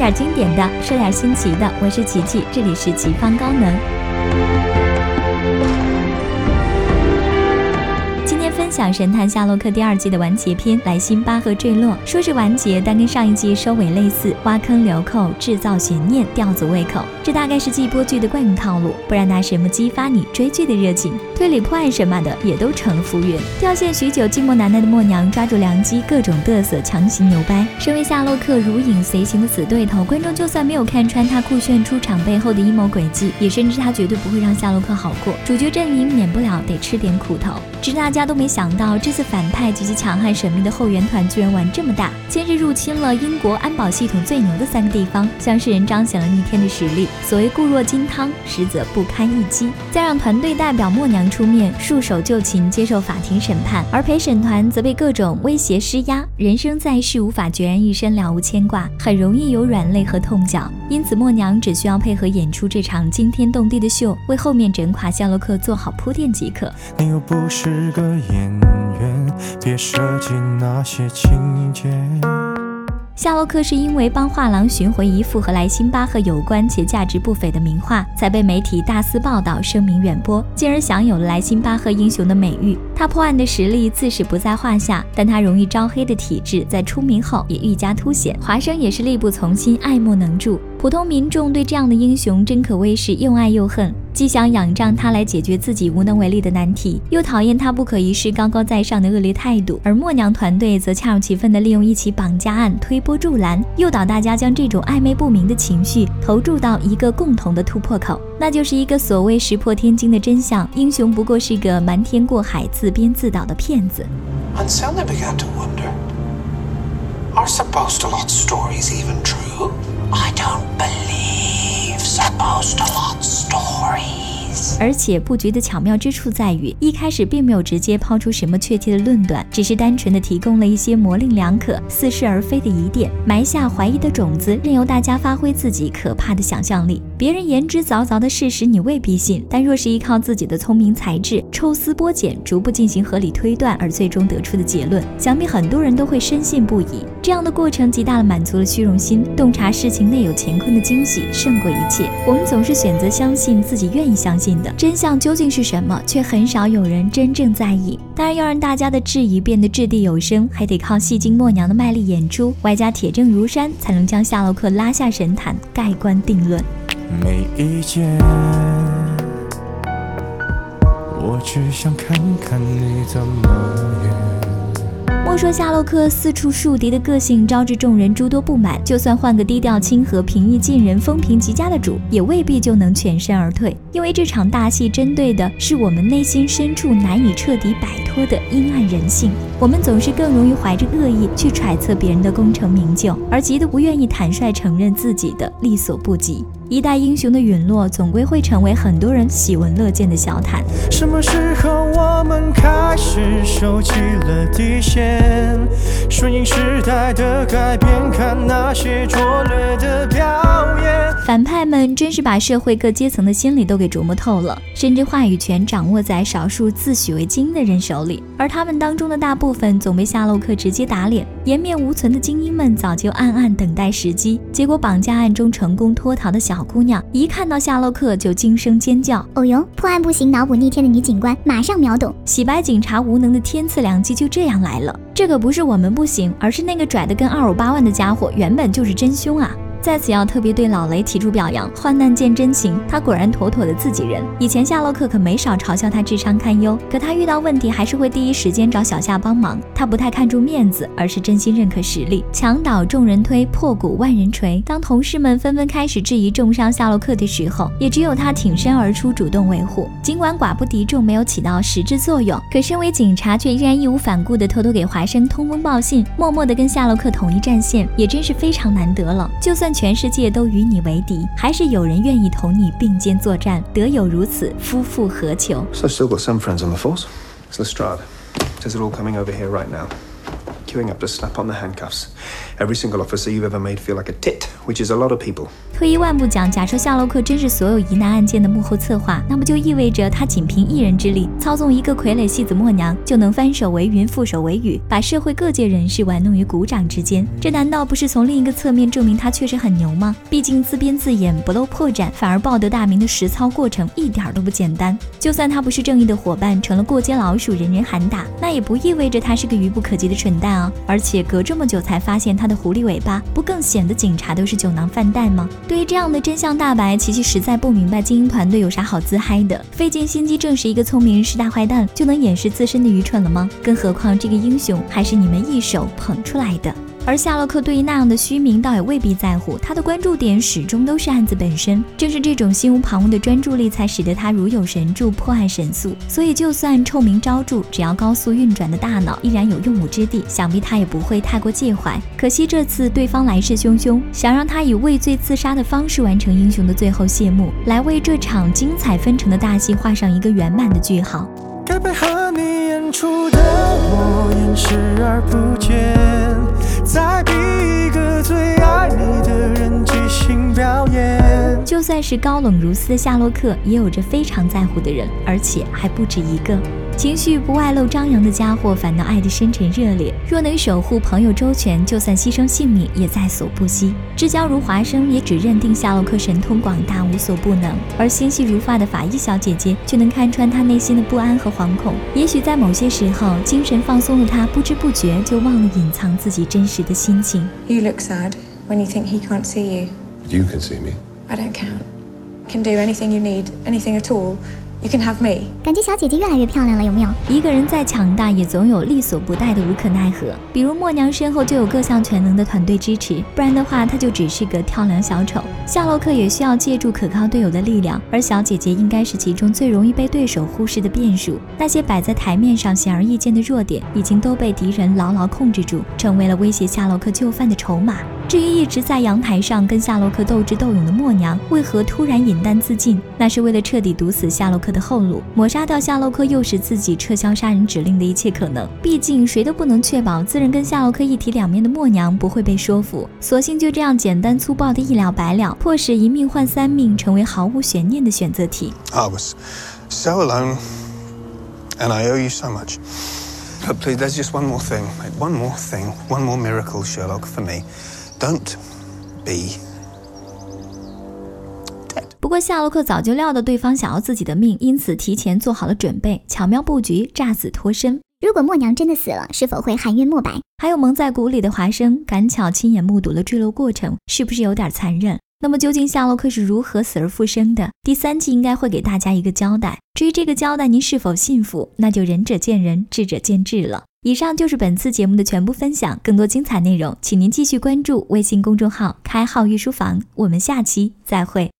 点经典的，说点新奇的。我是琪琪，这里是奇方高能。讲神探夏洛克第二季的完结篇，莱辛巴赫坠落，说是完结，但跟上一季收尾类似，挖坑留扣，制造悬念，吊足胃口。这大概是季播剧的惯用套路，不然拿什么激发你追剧的热情？推理破案什么的也都成了？浮云。掉线许久、寂寞难耐的默娘抓住良机，各种嘚瑟，强行牛掰。身为夏洛克如影随形的死对头，观众就算没有看穿他酷炫出场背后的阴谋诡计，也深知他绝对不会让夏洛克好过。主角阵营免不了？得吃点苦头，只是大家都没想。想到这次反派及其强悍神秘的后援团居然玩这么大，先是入侵了英国安保系统最牛的三个地方，向世人彰显了逆天的实力。所谓固若金汤，实则不堪一击。再让团队代表默娘出面束手就擒，接受法庭审判，而陪审团则被各种威胁施压。人生在世，无法决然一身了无牵挂，很容易有软肋和痛脚。因此，默娘只需要配合演出这场惊天动地的秀，为后面整垮夏洛克做好铺垫即可。你又不是个演别设计那些情节。夏洛克是因为帮画廊寻回一幅和莱辛巴赫有关且价值不菲的名画，才被媒体大肆报道，声名远播，进而享有了莱辛巴赫英雄的美誉。他破案的实力自是不在话下，但他容易招黑的体质在出名后也愈加凸显。华生也是力不从心，爱莫能助。普通民众对这样的英雄真可谓是又爱又恨，既想仰仗他来解决自己无能为力的难题，又讨厌他不可一世、高高在上的恶劣态度。而默娘团队则恰如其分地利用一起绑架案推波助澜，诱导大家将这种暧昧不明的情绪投注到一个共同的突破口，那就是一个所谓石破天惊的真相：英雄不过是个瞒天过海、自编自导的骗子。I 而且布局的巧妙之处在于，一开始并没有直接抛出什么确切的论断，只是单纯的提供了一些模棱两可、似是而非的疑点，埋下怀疑的种子，任由大家发挥自己可怕的想象力。别人言之凿凿的事实你未必信，但若是依靠自己的聪明才智，抽丝剥茧，逐步进行合理推断，而最终得出的结论，想必很多人都会深信不疑。这样的过程极大的满足了虚荣心，洞察事情内有乾坤的惊喜胜过一切。我们总是选择相信自己愿意相信。的真相究竟是什么，却很少有人真正在意。当然，要让大家的质疑变得掷地有声，还得靠戏精默娘的卖力演出，外加铁证如山，才能将夏洛克拉下神坛，盖棺定论。没意见，我只想看看你怎么。莫说夏洛克四处树敌的个性招致众人诸多不满，就算换个低调亲和、平易近人、风评极佳的主，也未必就能全身而退。因为这场大戏针对的是我们内心深处难以彻底摆脱的阴暗人性。我们总是更容易怀着恶意去揣测别人的功成名就，而急得不愿意坦率承认自己的力所不及。一代英雄的陨落，总归会成为很多人喜闻乐见的小谈。什么时候我们开始收起了底线，顺应时代的改变，看那些拙劣的表演？反派们真是把社会各阶层的心理都给琢磨透了，甚至话语权掌握在少数自诩为精英的人手里，而他们当中的大部分总被夏洛克直接打脸。颜面无存的精英们早就暗暗等待时机，结果绑架案中成功脱逃的小姑娘一看到夏洛克就惊声尖叫：“哦哟，破案不行，脑补逆天的女警官马上秒懂。”洗白警察无能的天赐良机就这样来了。这可不是我们不行，而是那个拽的跟二五八万的家伙原本就是真凶啊！在此要特别对老雷提出表扬，患难见真情，他果然妥妥的自己人。以前夏洛克可没少嘲笑他智商堪忧，可他遇到问题还是会第一时间找小夏帮忙。他不太看重面子，而是真心认可实力。墙倒众人推，破鼓万人锤。当同事们纷纷开始质疑重伤夏洛克的时候，也只有他挺身而出，主动维护。尽管寡不敌众，没有起到实质作用，可身为警察却依然义无反顾地偷偷给华生通风报信，默默地跟夏洛克统一战线，也真是非常难得了。就算。全世界都与你为敌，还是有人愿意同你并肩作战。得有如此，夫复何求？So still got some friends on the force. It's Lestrade. Says it all coming over here right now. queuing up to slap on the handcuffs. Every single officer you've ever made feel like a tit, which is a lot of people. 退一万步讲，假设夏洛克真是所有疑难案件的幕后策划，那么就意味着他仅凭一人之力操纵一个傀儡戏子默娘，就能翻手为云覆手为雨，把社会各界人士玩弄于股掌之间。这难道不是从另一个侧面证明他确实很牛吗？毕竟自编自演不露破绽，反而报得大名的实操过程一点都不简单。就算他不是正义的伙伴，成了过街老鼠，人人喊打，那也不意味着他是个愚不可及的蠢蛋啊！而且隔这么久才发现他狐狸尾巴，不更显得警察都是酒囊饭袋吗？对于这样的真相大白，琪琪实在不明白精英团队有啥好自嗨的。费尽心机证实一个聪明人是大坏蛋，就能掩饰自身的愚蠢了吗？更何况这个英雄还是你们一手捧出来的。而夏洛克对于那样的虚名倒也未必在乎，他的关注点始终都是案子本身。正是这种心无旁骛的专注力，才使得他如有神助，破案神速。所以，就算臭名昭著，只要高速运转的大脑依然有用武之地，想必他也不会太过介怀。可惜这次对方来势汹汹，想让他以畏罪自杀的方式完成英雄的最后谢幕，来为这场精彩纷呈的大戏画上一个圆满的句号。该配合你演出的我演视而不就算是高冷如斯的夏洛克，也有着非常在乎的人，而且还不止一个。情绪不外露张扬的家伙，反倒爱得深沉热烈。若能守护朋友周全，就算牺牲性命也在所不惜。至交如华生也只认定夏洛克神通广大，无所不能。而心细如发的法医小姐姐，却能看穿他内心的不安和惶恐。也许在某些时候，精神放松的他，不知不觉就忘了隐藏自己真实的心情。You look sad when you think he can't see you. You can see me. I don't count. Can do anything you need, anything at all. You can have me。感觉小姐姐越来越漂亮了，有没有？一个人再强大，也总有力所不逮的无可奈何。比如默娘身后就有各项全能的团队支持，不然的话，她就只是个跳梁小丑。夏洛克也需要借助可靠队友的力量，而小姐姐应该是其中最容易被对手忽视的变数。那些摆在台面上显而易见的弱点，已经都被敌人牢牢控制住，成为了威胁夏洛克就范的筹码。至于一直在阳台上跟夏洛克斗智斗勇的默娘，为何突然饮弹自尽？那是为了彻底堵死夏洛克的后路，抹杀掉夏洛克诱使自己撤销杀人指令的一切可能。毕竟谁都不能确保自认跟夏洛克一体两面的默娘不会被说服，索性就这样简单粗暴的一了百了，迫使一命换三命成为毫无悬念的选择题。I was so alone, and I owe you so much. But please, there's just one more thing, one more thing, one more miracle, Sherlock, for me. Don't be dead. 不过夏洛克早就料到对方想要自己的命，因此提前做好了准备，巧妙布局，诈死脱身。如果默娘真的死了，是否会含冤莫白？还有蒙在鼓里的华生，赶巧亲眼目睹了坠落过程，是不是有点残忍？那么究竟夏洛克是如何死而复生的？第三季应该会给大家一个交代。至于这个交代您是否信服，那就仁者见仁，智者见智了。以上就是本次节目的全部分享，更多精彩内容，请您继续关注微信公众号“开号御书房”。我们下期再会。